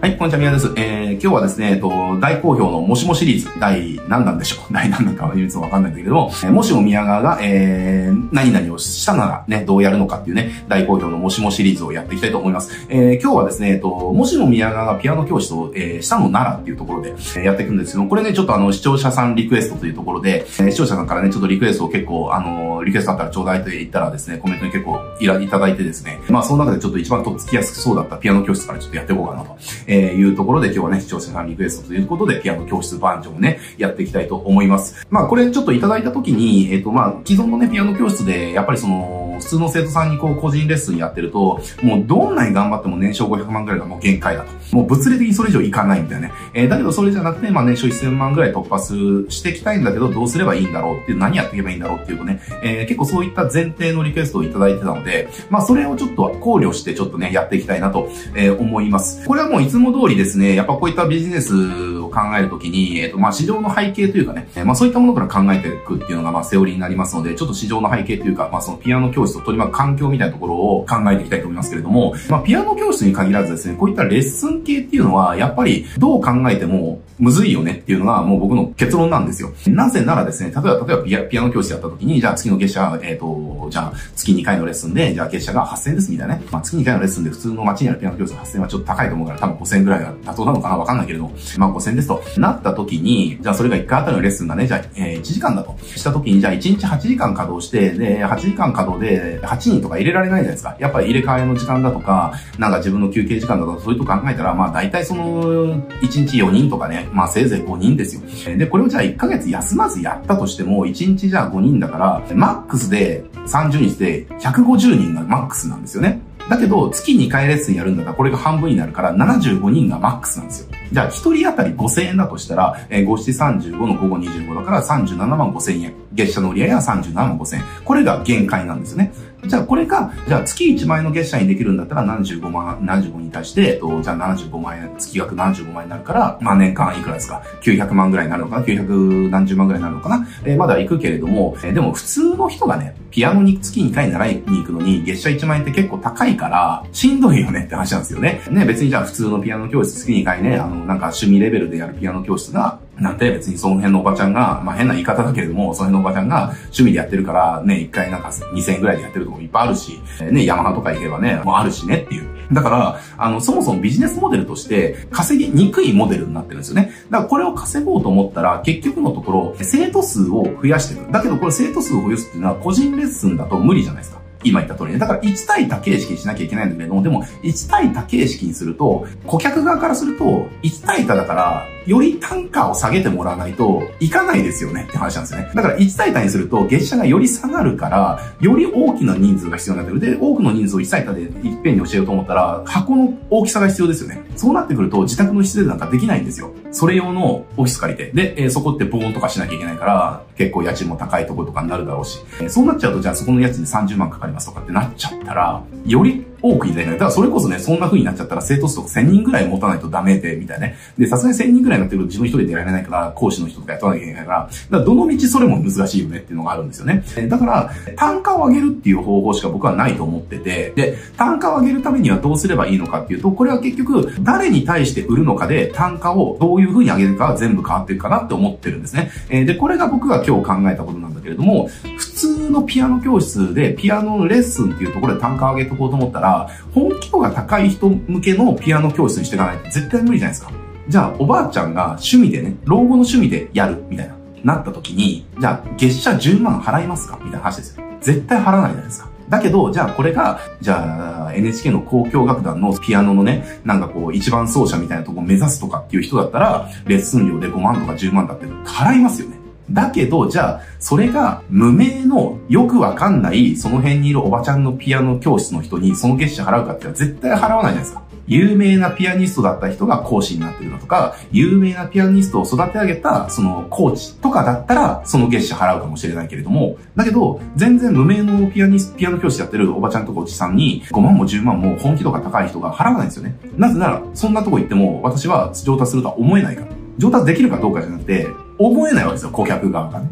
はい、こんにちは、宮です。えー、今日はですね、えっと、大好評のもしもシリーズ、第何弾でしょう？第何弾かは言うとわかんないんだけども、えー、もしも宮川が、えー、何々をしたならね、どうやるのかっていうね、大好評のもしもシリーズをやっていきたいと思います。えー、今日はですね、えっと、もしも宮川がピアノ教室を、えー、したのならっていうところで、えー、やっていくんですけどこれね、ちょっとあの、視聴者さんリクエストというところで、えー、視聴者さんからね、ちょっとリクエストを結構、あの、リクエストあったらちょうだいと言ったらですね、コメントに結構いらいただいてですね、まあ、その中でちょっと一番とっつきやすそうだったピアノ教室からちょっとやっていこうかなと、えー、いうところで、今日はね、視聴者さんリクエストということで、ピアノ教室バージョンをね、やっていきたいと思います。まあ、これちょっといただいた時に、えっ、ー、と、まあ、既存のね、ピアノ教室で、やっぱりその、普通の生徒さんにこう個人レッスンやってると、もうどんなに頑張っても年商500万ぐらいがもう限界だと。もう物理的にそれ以上いかないみたいなね。えー、だけどそれじゃなくて、まあ年商1000万ぐらい突破する、していきたいんだけど、どうすればいいんだろうっていう、何やっていけばいいんだろうっていうとね、えー、結構そういった前提のリクエストをいただいてたので、まあそれをちょっと考慮してちょっとね、やっていきたいなと、えー、思います。これはもういつも通りですね、やっぱこういったビジネスを考えるときに、えっ、ー、と、まあ市場の背景というかね、まあそういったものから考えていくっていうのがまあセオリーになりますので、ちょっと市場の背景というか、まあそのピアノ教室を取り巻く環境みたいなところを考えていきたいと思いますけれども、まあ、ピアノ教室に限らずですね、こういったレッスン系っていうのは、やっぱりどう考えてもむずいよねっていうのがもう僕の結論なんですよ。なぜならですね、例えば、例えばピアピアノ教室やった時に、じゃあ月の月謝、えっ、ー、と、じゃあ月2回のレッスンで、じゃあ月謝が8000円ですみたいなね。まあ、月2回のレッスンで普通の街にあるピアノ教室8000円はちょっと高いと思うから多分5000円ぐらいが妥当なのかなわかんないけれど、まあ5000ですとなった時に、じゃあそれが1回あたりのレッスンがね、じゃあ、えー、1時間だとした時に、じゃあ1日8時間稼働して、で、8時間稼働で8人とか入れられないじゃないですか。やっぱり入れ替えの時間だとか、なんか自分の休憩時間だとか、そういうと考えたら、まあ大体その、1日4人とかね、まあせいぜい5人ですよ。で、これをじゃあ1ヶ月休まずやったとしても、1日じゃあ5人だから、マックスで30日で150人がマックスなんですよね。だけど、月2回レッスンやるんだったら、これが半分になるから、75人がマックスなんですよ。じゃあ、1人当たり5000円だとしたら、えー、5七35の午後25だから37万5000円。月謝の売り上げは37万5000円。これが限界なんですね。じゃあこれが、じゃあ月1万円の月謝にできるんだったら75万、75に対して、えっと、じゃあ75万円、月額75万円になるから、まあ年間いくらですか ?900 万ぐらいになるのか？な ?900 何十万ぐらいになるのかな？えー、まだ行くけれども、えー、でも普通の人がね、ピアノに月2回習いに行くのに月謝1万円って結構高いから、しんどいよねって話なんですよね。ね、別にじゃあ普通のピアノ教室月2回ね、あの、なんか趣味レベルでやるピアノ教室が、なんて別にその辺のおばちゃんが、まあ変な言い方だけれども、その辺のおばちゃんが趣味でやってるから、ね、一回なんか2000円ぐらいでやってるとこもいっぱいあるし、ね、ヤマハとか行けばね、もうあるしねっていう。だから、あの、そもそもビジネスモデルとして稼ぎにくいモデルになってるんですよね。だからこれを稼ごうと思ったら、結局のところ、生徒数を増やしていく。だけどこれ生徒数を増やすっていうのは個人レッスンだと無理じゃないですか。今言った通りね。だから1対多形式にしなきゃいけないんだけども、でも1対多形式にすると、顧客側からすると、1対多だから、より単価を下げてもらわないといかないですよねって話なんですよね。だから1対多にすると月謝がより下がるから、より大きな人数が必要になってくる。で、多くの人数を1対多でいっぺんに教えようと思ったら、箱の大きさが必要ですよね。そうなってくると自宅の施設なんかできないんですよ。それ用のオフィス借りて。で、え、そこって防音とかしなきゃいけないから、結構家賃も高いところとかになるだろうし。え、そうなっちゃうと、じゃあそこの家賃で30万かかりますとかってなっちゃったら、より多くいない。だからそれこそね、そんな風になっちゃったら生徒数とか1000人ぐらい持たないとダメで、みたいなね。で、さすがに1000人ぐらいになってくると自分一人でやられないから、講師の人とか雇わなきゃいけないから、だからどの道それも難しいよねっていうのがあるんですよね。だから、単価を上げるっていう方法しか僕はないと思ってて、で、単価を上げるためにはどうすればいいのかっていうと、これは結局、誰に対して売るのかで単価をどういう風に上げるかは全部変わっていくかなって思ってるんですね。で、これが僕が今日考えたことなんだけれども、普通のピアノ教室でピアノのレッスンっていうところで単価を上げておこうと思ったら、本気度が高い人向けのピアノ教室にしていかないと絶対無理じゃないですか。じゃあ、おばあちゃんが趣味でね、老後の趣味でやるみたいな、なった時に、じゃあ、月謝10万払いますか？みたいな話ですよ。絶対払わないじゃないですか。だけど、じゃあこれが、じゃあ NHK の交響楽団のピアノのね、なんかこう一番奏者みたいなとこを目指すとかっていう人だったら、レッスン料で5万とか10万だって払いますよね。だけど、じゃあ、それが無名のよくわかんない、その辺にいるおばちゃんのピアノ教室の人にその月謝払うかっていうのは絶対払わないじゃないですか。有名なピアニストだった人が講師になってるだとか、有名なピアニストを育て上げた、そのコーチとかだったら、その月謝払うかもしれないけれども、だけど、全然無名のピアニスト、ピアノ教師やってるおばちゃんとかおじさんに、5万も10万も本気度が高い人が払わないんですよね。なぜなら、そんなとこ行っても、私は上達するとは思えないから。上達できるかどうかじゃなくて、思えないわけですよ、顧客側がね。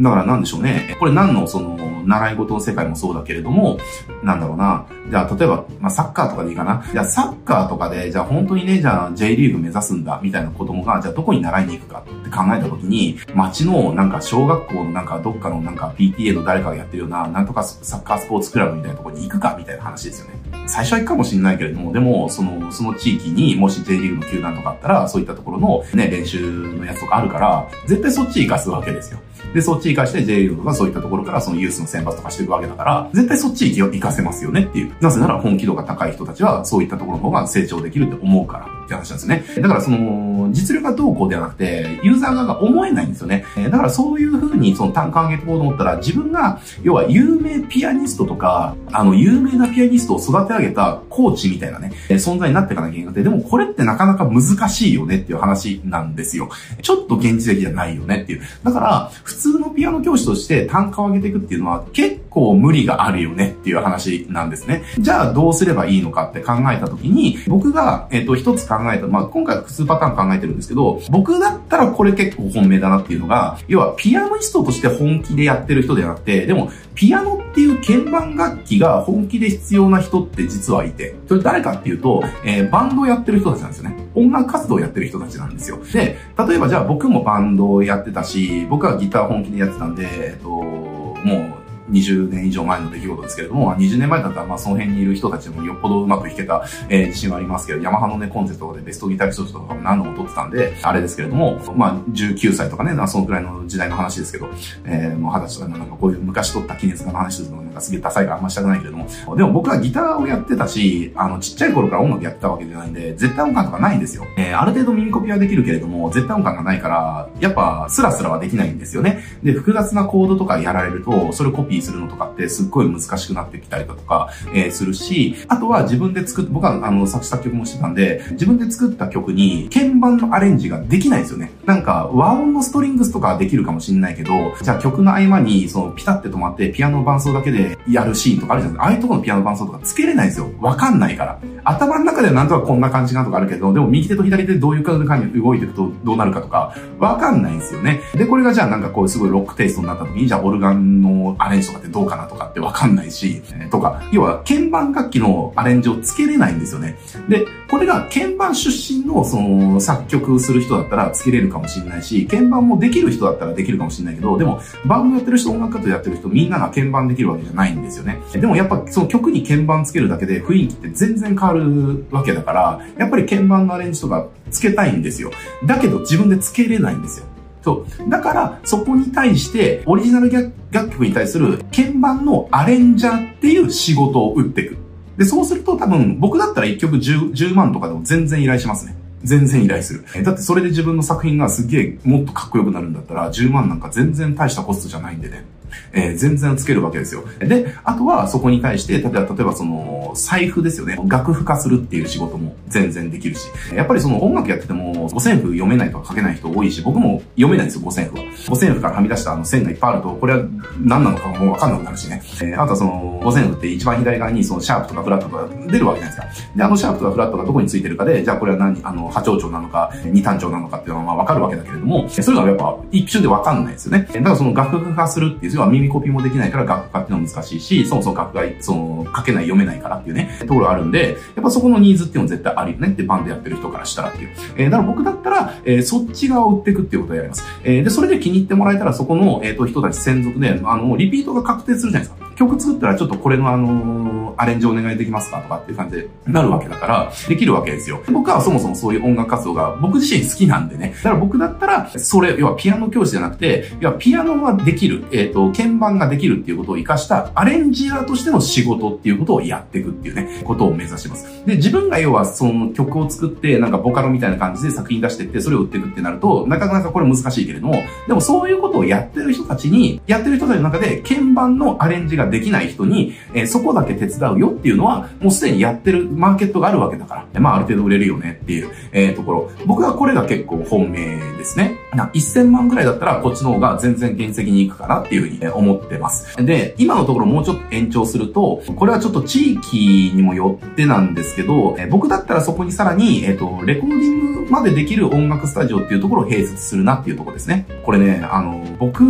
だからなんでしょうね。これ何のその、習い事の世界もそうだけれども、なんだろうな。じゃあ、例えば、まあ、サッカーとかでいいかな。じゃあ、サッカーとかで、じゃあ本当にね、じゃあ J リーグ目指すんだ、みたいな子供が、じゃあどこに習いに行くかって考えたときに、街のなんか小学校のなんかどっかのなんか PTA の誰かがやってるような、なんとかサッカースポーツクラブみたいなところに行くか、みたいな話ですよね。最初は行くかもしれないけれども、でも、その、その地域にもし J リーグの球団とかあったら、そういったところのね、練習のやつとかあるから、絶対そっち行かすわけですよ。で、そっち行かして J リーグとかそういったところからそのユースの選抜とかしていくわけだから、絶対そっち行かせますよねっていう。なぜなら本気度が高い人たちはそういったところの方が成長できるって思うからって話なんですね。だからその、実力がどうこうではなくて、ユーザー側が思えないんですよね。だからそういう風にその単価上げていこうと思ったら、自分が、要は有名ピアニストとか、あの、有名なピアニストを育て上げたコーチみたいなね、存在になっていかなきゃいけなくて、でもこれってなかなか難しいよねっていう話なんですよ。ちょっと現実的じゃないよねっていう。だから、普通のピアノ教師として単価を上げていくっていうのは結構無理があるよねっていう話なんですね。じゃあどうすればいいのかって考えたときに、僕が、えっ、と、一つ考えた、まあ、今回複数パターン考えてるんですけど、僕だったらこれ結構本命だなっていうのが、要はピアノニストとして本気でやってる人ではなくて、でも、ピアノっていう鍵盤楽器が本気で必要な人って実はいて、それ誰かっていうと、えー、バンドをやってる人たちなんですよね。音楽活動をやってる人たちなんですよ。で、例えばじゃあ僕もバンドをやってたし、僕はギター本気でやってたんで、えっと、もう、20年以上前の出来事ですけれども、20年前だったら、まあ、その辺にいる人たちもよっぽどうまく弾けた、えー、自信はありますけど、ヤマハのね、コンセプトとかでベストギタリストとかも何度も撮ってたんで、あれですけれども、まあ、19歳とかね、そのくらいの時代の話ですけど、えー、もう20歳とかなんかこういう昔撮った記念の話するのなんかすげえダサいからあんましたくないけれども、でも僕はギターをやってたし、あの、ちっちゃい頃から音楽やってたわけじゃないんで、絶対音感とかないんですよ。えー、ある程度耳コピはできるけれども、絶対音感がないから、やっぱ、スラスラはできないんですよね。で、複雑なコードとかやられると、それコピーするのとかって、すっごい難しくなってきたりだとか、えー、するし、あとは自分で作っ、僕はあの、作詞作曲もしてたんで、自分で作った曲に鍵盤のアレンジができないんですよね。なんか、和音のストリングスとかはできるかもしんないけど、じゃあ曲の合間に、その、ピタって止まって、ピアノ伴奏だけでやるシーンとかあるじゃないですか。ああいうところのピアノ伴奏とかつけれないんですよ。わかんないから。頭の中ではなんとかこんな感じなとかあるけど、でも右手と左手でどういう感じで動いていくとどうなるかとか、わかんないんですよね。で、これがじゃあなんかこうすごいロックテイストになった時に、じゃあオルガンのアレンジとかってどうかなとかってわかんないし、とか、要は鍵盤楽器のアレンジをつけれないんですよね。で、これが鍵盤出身のその作曲する人だったらつけれるかもしれないし、鍵盤もできる人だったらできるかもしれないけど、でも、バンドやってる人、音楽活動やってる人、みんなが鍵盤できるわけじゃないんですよね。でもやっぱその曲に鍵盤つけるだけで雰囲気って全然変わるわけだから、やっぱり鍵盤のアレンジとかつけたいんですよ。だけど自分でつけれないんですよ。そう。だから、そこに対して、オリジナル楽曲に対する鍵盤のアレンジャーっていう仕事を打っていく。で、そうすると多分、僕だったら1曲 10, 10万とかでも全然依頼しますね。全然依頼する。だってそれで自分の作品がすげえもっとかっこよくなるんだったら、10万なんか全然大したコストじゃないんでね。えー、全然つけるわけですよ。で、あとはそこに対して、例えば、例えばその、財布ですよね。楽譜化するっていう仕事も全然できるし。やっぱりその音楽やってても、五線譜読めないとか書けない人多いし、僕も読めないんですよ、五線譜は。五線譜からはみ出したあの線がいっぱいあると、これは何なのかもわかんなくなるしね。えー、あとはその、五線譜って一番左側にそのシャープとかフラットとか出るわけじゃないですか。で、あのシャープとかフラットがどこについてるかで、じゃあこれは何、あの、波長長なのか、二単調なのかっていうのはまあわかるわけだけれども、それがやっぱ一瞬でわかんないですよね。だからその楽譜化するっていう、要は耳コピーもできないから楽化っていうのは難しいし、そもそも楽が、その、書けない、読めないからっていうね、ところあるんで、やっぱそこのニーズっていうのは絶対あるよねってバンドやってる人からしたらっていう。えー、だから僕だったら、えー、そっち側を売っていくっていうことをやります。えー、で、それで気に入ってもらえたらそこの、えっ、ー、と、人たち専属で、あの、リピートが確定するじゃないですか。曲作ったらちょっとこれのあのアレンジお願いできますかとかっていう感じでなるわけだから、できるわけですよ。僕はそもそもそういう音楽活動が僕自身好きなんでね。だから僕だったら、それ、要はピアノ教師じゃなくて、要はピアノができる、えっ、ー、と、鍵盤ができるっていうことを活かしたアレンジャーとしての仕事っていうことをやっていくっていうね、ことを目指してます。で、自分が要はその曲を作って、なんかボカロみたいな感じで作品出してって、それを売っていくってなると、なかなかこれ難しいけれども、でもそういうことをやってる人たちに、やってる人たちの中で鍵盤のアレンジができない人に、えー、そこだけ手伝うよっていうのは、もうすでにやってるマーケットがあるわけだから、まあある程度売れるよねっていう、えー、ところ。僕はこれが結構本命ですね。な1000万ぐらいだったらこっちの方が全然現実的にいくかなっていうふうに思ってます。で、今のところもうちょっと延長すると、これはちょっと地域にもよってなんですけど、え僕だったらそこにさらに、えっ、と、レコーディングまでできる音楽スタジオっていうところを併設するなっていうところですね。これね、あの、僕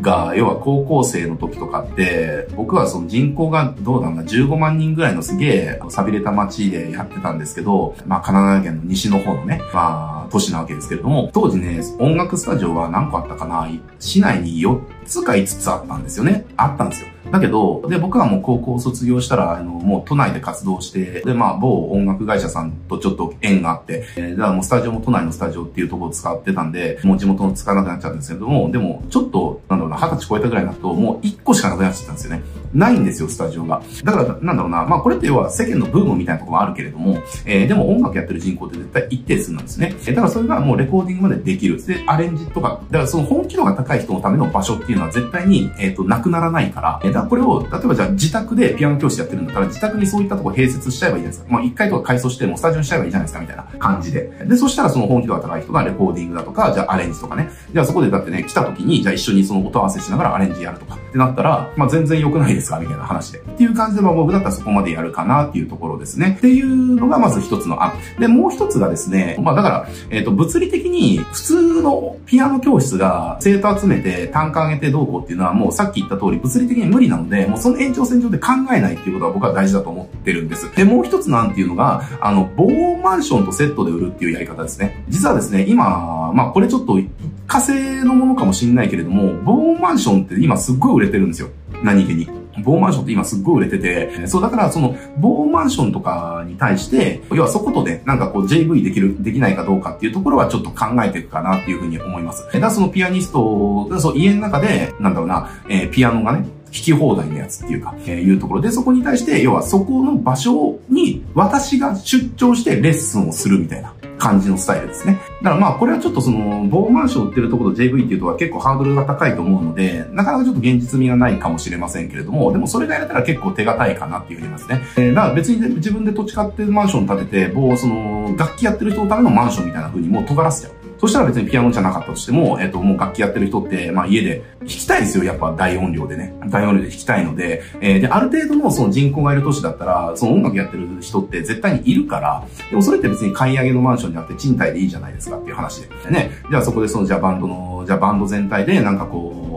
が、要は高校生の時とかって、僕はその人口がどうなんだ、15万人ぐらいのすげえ寂れた街でやってたんですけど、まあ、神奈川県の西の方のね、まあ、都市なわけですけれども、当時ね、音楽スタジオは何個あったかな市内に4つか5つあったんですよね。あったんですよ。だけど、で、僕はもう高校卒業したら、あの、もう都内で活動して、で、まあ、某音楽会社さんとちょっと縁があって、えー、だからもうスタジオも都内のスタジオっていうところを使ってたんで、もう地元の使わなくなっちゃうんですけども、でも、ちょっと、なんだろうな、二十歳超えたぐらいになると、もう1個しかなくなっちゃったんですよね。ないんですよ、スタジオが。だから、なんだろうな、まあ、これって要は世間のブームみたいなところもあるけれども、えー、でも音楽やってる人口って絶対一定数なんですね。えー、だからそれがもうレコーディングまでできる。で、アレンジとか、だからその本気度が高い人のための場所っていうのは絶対に、えっ、ー、と、なくならないから、えー、だからこれを、例えばじゃあ自宅でピアノ教室やってるんだったら、自宅にそういったとこ併設しちゃえばいいじゃないですか。まあ、1階とか改装してもスタジオにしちゃえばいいじゃないですか、みたいな感じで。で、そしたらその本気度が高い人がレコーディングだとか、じゃあアレンジとかね。じゃあそこでだってね、来た時に、じゃあ一緒にその音合わせしながらアレンジやるとかってなったら、まあ、全然良くないですか？みたいな話で。っていう感じで、まあ、僕だったらそこまでやるかなっていうところですね。っていうのがまず一つの案。で、もう一つがですね、まあ、だから、えっ、ー、と、物理的に普通のピアノ教室が生徒集めて単価上げてどうこうっていうのはもうさっき言った通り物理的に無理なので、もうその延長線上で考えないっていうことは僕は大事だと思ってるんです。で、もう一つなんていうのが、あの、防音マンションとセットで売るっていうやり方ですね。実はですね、今、まあこれちょっと火星のものかもしれないけれども、防音マンションって今すっごい売れてるんですよ。何気に。防マンションって今すっごい売れてて、そうだからその防マンションとかに対して、要はそことでなんかこう JV できる、できないかどうかっていうところはちょっと考えていくかなっていうふうに思います。だそのピアニスト、そう家の中で、なんだろうな、えー、ピアノがね、弾き放題のやつっていうか、えー、いうところで、そこに対して、要はそこの場所に私が出張してレッスンをするみたいな。感じのスタイルですね。だからまあこれはちょっとその、防マンション売ってるところと JV っていうとは結構ハードルが高いと思うので、なかなかちょっと現実味がないかもしれませんけれども、でもそれがやれたら結構手堅いかなっていうふうに言いますね。えー、だから別に自分で土地買ってマンション建てて、某、その、楽器やってる人のためのマンションみたいな風にもう尖らせちゃう。そしたら別にピアノじゃなかったとしても、えっ、ー、と、もう楽器やってる人って、まあ家で弾きたいですよ、やっぱ大音量でね。大音量で弾きたいので、えー、で、ある程度のその人口がいる都市だったら、その音楽やってる人って絶対にいるから、でもそれって別に買い上げのマンションにあって賃貸でいいじゃないですかっていう話で。でね、じゃあそこでその、じゃあバンドの、じゃあバンド全体でなんかこう、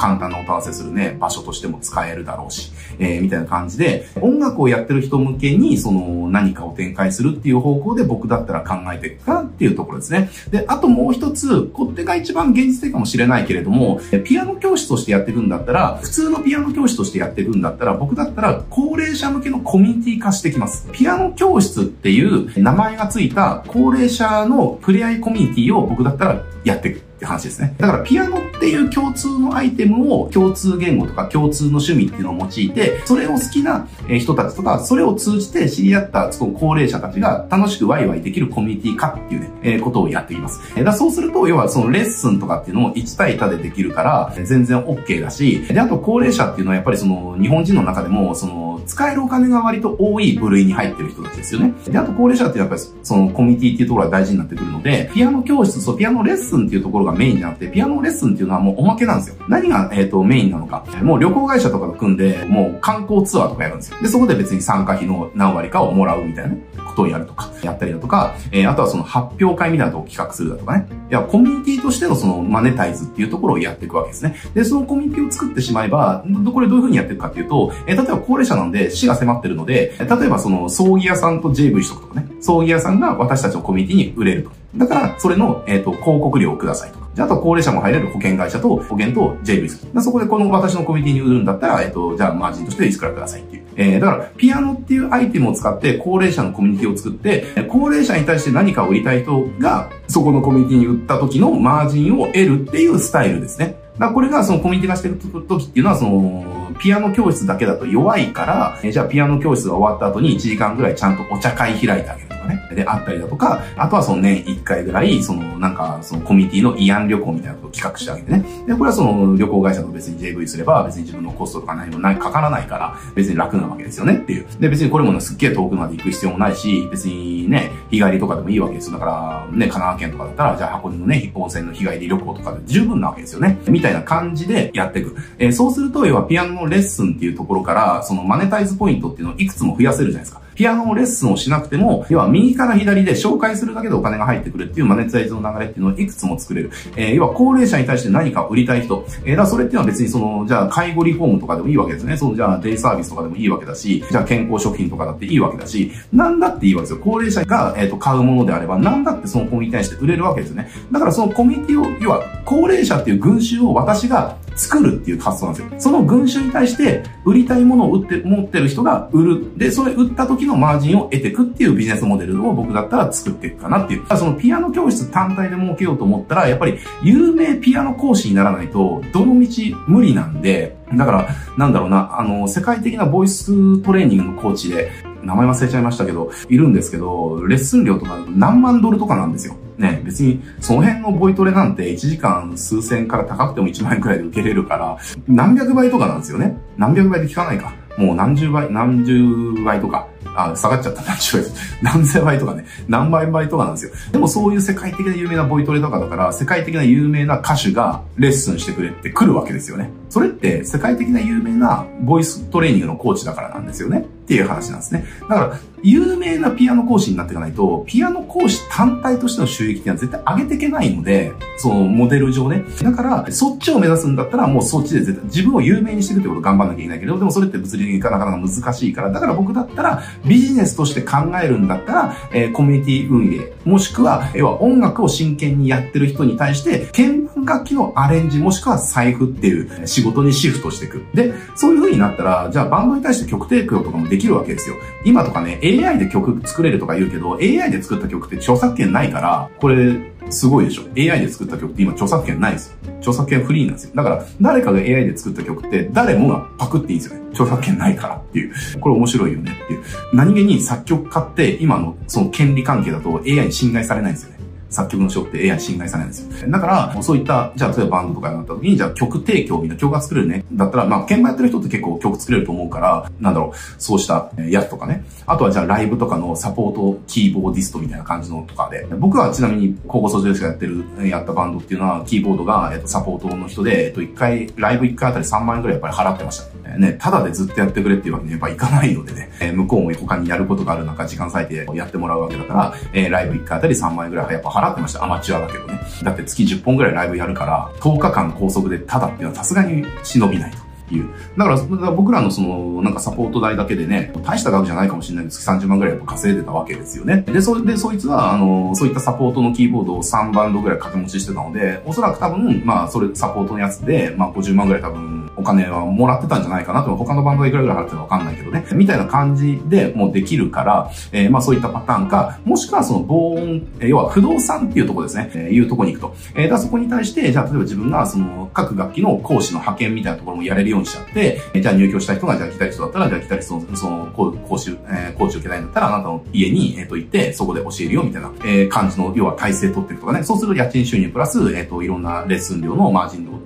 簡単な音合わせするね、場所としても使えるだろうし、えー、みたいな感じで、音楽をやってる人向けに、その、何かを展開するっていう方向で僕だったら考えていくかっていうところですね。で、あともう一つ、これが一番現実的かもしれないけれども、ピアノ教室としてやっていくんだったら、普通のピアノ教室としてやっていくんだったら、僕だったら高齢者向けのコミュニティ化してきます。ピアノ教室っていう名前がついた高齢者の触れ合いコミュニティを僕だったらやっていく。って話ですね。だからピアノっていう共通のアイテムを共通言語とか共通の趣味っていうのを用いて、それを好きな人たちとか、それを通じて知り合ったその高齢者たちが楽しくワイワイできるコミュニティ化っていうね、えー、ことをやっています。えー、だそうすると、要はそのレッスンとかっていうのも1対1でできるから、全然 OK だし、で、あと高齢者っていうのはやっぱりその日本人の中でも、その使えるお金が割と多い部類に入ってる人たちですよね。で、あと高齢者ってやっぱりそのコミュニティっていうところが大事になってくるので、ピアノ教室、そう、ピアノレッスンっていうところがメインじゃなくて、ピアノレッスンっていうのはもうおまけなんですよ。何が、えっ、ー、と、メインなのか。もう旅行会社とかと組んで、もう観光ツアーとかやるんですよ。で、そこで別に参加費の何割かをもらうみたいなことをやるとか、やったりだとか、えー、あとはその発表会みたいなとを企画するだとかね。いや、コミュニティとしてのそのマネタイズっていうところをやっていくわけですね。で、そのコミュニティを作ってしまえば、これどういうふうにやっていくかっていうと、えー、例えば高齢者なんで死が迫ってるので、例えばその葬儀屋さんと JV しとくとかね。葬儀屋さんが私たちのコミュニティに売れると。だから、それの、えっ、ー、と、広告料をくださいと。じゃあ、あと高齢者も入れる保険会社と保険と JV する。そこでこの私のコミュニティに売るんだったら、えっ、と、じゃあマージンとしていくらくださいっていう。えー、だから、ピアノっていうアイテムを使って高齢者のコミュニティを作って、高齢者に対して何かを売りたい人が、そこのコミュニティに売った時のマージンを得るっていうスタイルですね。だからこれがそのコミュニティ化してる時っていうのは、その、ピアノ教室だけだと弱いから、えじゃあピアノ教室が終わった後に1時間ぐらいちゃんとお茶会開いてあげるとかね。で、あったりだとか、あとはその年1回ぐらい、そのなんか、そのコミュニティの慰安旅行みたいなことを企画してあげてね。で、これはその旅行会社と別に JV すれば、別に自分のコストとか何もない、かからないから、別に楽なわけですよねっていう。で、別にこれもね、すっげえ遠くまで行く必要もないし、別にね、日帰りとかでもいいわけですよ。だから、ね、神奈川県とかだったら、じゃあ箱根のね、温泉の日帰り旅行とかで十分なわけですよね。みたいな感じでやっていく。えー、そうすると、要はピアノのレッスンっていうところから、そのマネタイズポイントっていうのをいくつも増やせるじゃないですか。ピアノのレッスンをしなくても、要は右から左で紹介するだけでお金が入ってくるっていうマネタイズの流れっていうのをいくつも作れる。えー、要は高齢者に対して何か売りたい人。えー、だそれっていうのは別にその、じゃあ介護リフォームとかでもいいわけですね。その、じゃあデイサービスとかでもいいわけだし、じゃあ健康食品とかだっていいわけだし、なんだっていいわけですよ。高齢者が、え、ー、と、買うものであれば、なんだってそのコミュニティに対して売れるわけですよね。だからそのコミュニティを、要は、高齢者っていう群衆を私が作るっていう発想なんですよ。その群衆に対して売りたいものを売って、持ってる人が売る。で、それ売った時のマージンを得ていくっていうビジネスモデルを僕だったら作っていくかなっていう。そのピアノ教室単体で儲けようと思ったら、やっぱり有名ピアノ講師にならないと、どの道無理なんで、だから、なんだろうな、あの、世界的なボイストレーニングのコーチで、名前忘れちゃいましたけど、いるんですけど、レッスン料とか何万ドルとかなんですよ。ね、別にその辺のボイトレなんて1時間数千から高くても1万円くらいで受けれるから、何百倍とかなんですよね。何百倍で聞かないか。もう何十倍、何十倍とか。あ、下がっちゃった。何十倍。何千倍とかね。何倍倍とかなんですよ。でもそういう世界的な有名なボイトレとかだから、世界的な有名な歌手がレッスンしてくれって来るわけですよね。それって世界的な有名なボイストレーニングのコーチだからなんですよね。っていう話なんですね。だから、有名なピアノ講師になっていかないと、ピアノ講師単体としての収益っていうのは絶対上げていけないので、そのモデル上ね。だから、そっちを目指すんだったら、もうそっちで絶対自分を有名にしていくってことを頑張んなきゃいけないけど、でもそれって物理的になかなか難しいから、だから僕だったら、ビジネスとして考えるんだったら、えー、コミュニティ運営、もしくは、要は音楽を真剣にやってる人に対して、鍵楽器のアレンジ、もしくは財布っていう仕事にシフトしていく。で、そういう風になったら、じゃあバンドに対して曲提供とかもできるわけですよ。今とかね、AI で曲作れるとか言うけど、AI で作った曲って著作権ないから、これ、すごいでしょ。AI で作った曲って今著作権ないですよ。著作権フリーなんですよ。だから、誰かが AI で作った曲って誰もがパクっていいんですよね。著作権ないからっていう。これ面白いよねっていう。何気に作曲家って今のその権利関係だと AI に侵害されないんですよね。作曲の賞って AI 侵害されないんですよ。だから、そういった、じゃあ、例えばバンドとかになった時に、じゃあ曲提供みんな曲が作れるね。だったら、まあ、鍵盤やってる人って結構曲作れると思うから、なんだろう、そうしたやつとかね。あとはじゃあ、ライブとかのサポートキーボーディストみたいな感じのとかで。僕はちなみに、高校卒業生がやってる、やったバンドっていうのは、キーボードが、えっと、サポートの人で、えっと、一回、ライブ一回あたり3万円くらいやっぱり払ってました。ね、ただでずっとやってくれっていうわけにやっぱいかないのでね、えー、向こうも他にやることがある中、時間割いてやってもらうわけだから、えー、ライブ1回あたり3万円ぐらいやっぱ払ってました。アマチュアだけどね。だって月10本ぐらいライブやるから、10日間高速でただっていうのはさすがに忍びないと。いう。だから、僕らのその、なんかサポート代だけでね、大した額じゃないかもしれないですけど、30万ぐらいやっぱ稼いでたわけですよね。で、そで、そいつは、あの、そういったサポートのキーボードを3バンドぐらい掛け持ちしてたので、おそらく多分、まあ、それ、サポートのやつで、まあ、50万ぐらい多分、お金はもらってたんじゃないかなと、他のバンドがいくらぐらい払ってるかわかんないけどね、みたいな感じでもうできるから、えー、まあそういったパターンか、もしくはその防音、えー、要は不動産っていうとこですね、えー、いうとこに行くと。えー、だそこに対して、じゃあ例えば自分がその各楽器の講師の派遣みたいなところもやれるようにしちゃって、じゃあ入居した人が、じゃあギタリストだったら、じゃあギタリストの、その、講師、えー、講師受けたいんだったら、あなたの家に、えっ、ー、と、行って、そこで教えるよ、みたいな、えー、感じの、要は体制取っていくとかね。そうすると家賃収入プラス、えっ、ー、と、いろんなレッスン料のマージンを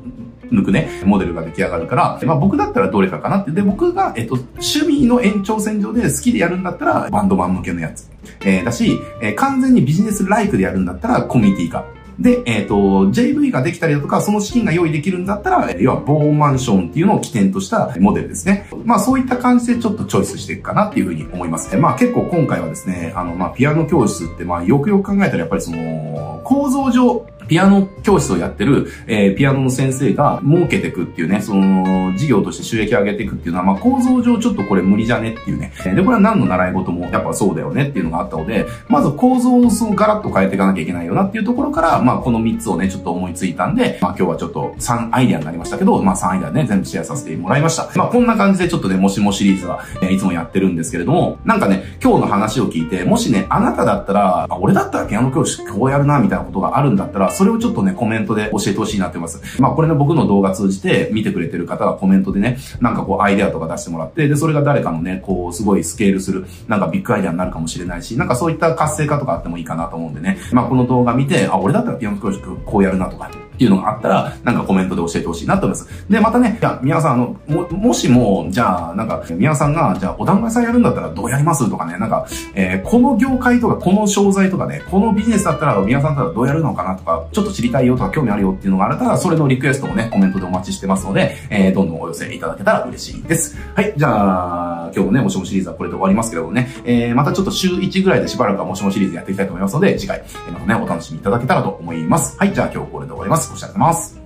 抜くね、モデルが出来上がるから、まあ僕だったらどれかかなって。で、僕が、えっと、趣味の延長線上で好きでやるんだったら、バンドマン向けのやつ。えー、だし、えー、完全にビジネスライクでやるんだったら、コミュニティか。で、えっ、ー、と、JV ができたりだとか、その資金が用意できるんだったら、要は防音マンションっていうのを起点としたモデルですね。まあそういった感じでちょっとチョイスしていくかなっていうふうに思います。まあ結構今回はですね、あの、まあピアノ教室って、まあよくよく考えたらやっぱりその、構造上、ピアノ教室をやってる、えー、ピアノの先生が儲けていくっていうね、その、事業として収益を上げていくっていうのは、まあ、構造上ちょっとこれ無理じゃねっていうね。で、これは何の習い事もやっぱそうだよねっていうのがあったので、まず構造をそのガラッと変えていかなきゃいけないよなっていうところから、まあ、この3つをね、ちょっと思いついたんで、まあ、今日はちょっと3アイディアになりましたけど、まあ、3アイディアね、全部シェアさせてもらいました。まあ、こんな感じでちょっとね、もしもシリーズは、えいつもやってるんですけれども、なんかね、今日の話を聞いて、もしね、あなただったら、あ、俺だったらピアノ教師こうやるな、みたいなことがあるんだったら、それをちょっとね、コメントで教えてほしいなってます。まあこれね、僕の動画通じて見てくれてる方がコメントでね、なんかこうアイデアとか出してもらって、で、それが誰かのね、こうすごいスケールする、なんかビッグアイデアになるかもしれないし、なんかそういった活性化とかあってもいいかなと思うんでね、まあこの動画見て、あ、俺だったらピアノ教室こうやるなとか、っていうのがあったら、なんかコメントで教えてほしいなと思います。で、またね、いや、宮さん、あの、も、もしも、じゃあ、なんか、宮さんが、じゃあ、お団子屋さんやるんだったらどうやりますとかね、なんか、えー、この業界とか、この商材とかね、このビジネスだったら、宮さんだったらどうやるのかなとか、ちょっと知りたいよとか、興味あるよっていうのがあったら、それのリクエストもね、コメントでお待ちしてますので、えー、どんどんお寄せいただけたら嬉しいです。はい、じゃあ、今日もね、もしもシリーズはこれで終わりますけどもね、えー、またちょっと週1ぐらいでしばらくはもしもシリーズやっていきたいと思いますので、次回、またね、お楽しみいただけたらと思います。はい、じゃあ今日これで終わります。ご視聴ありがとうございます。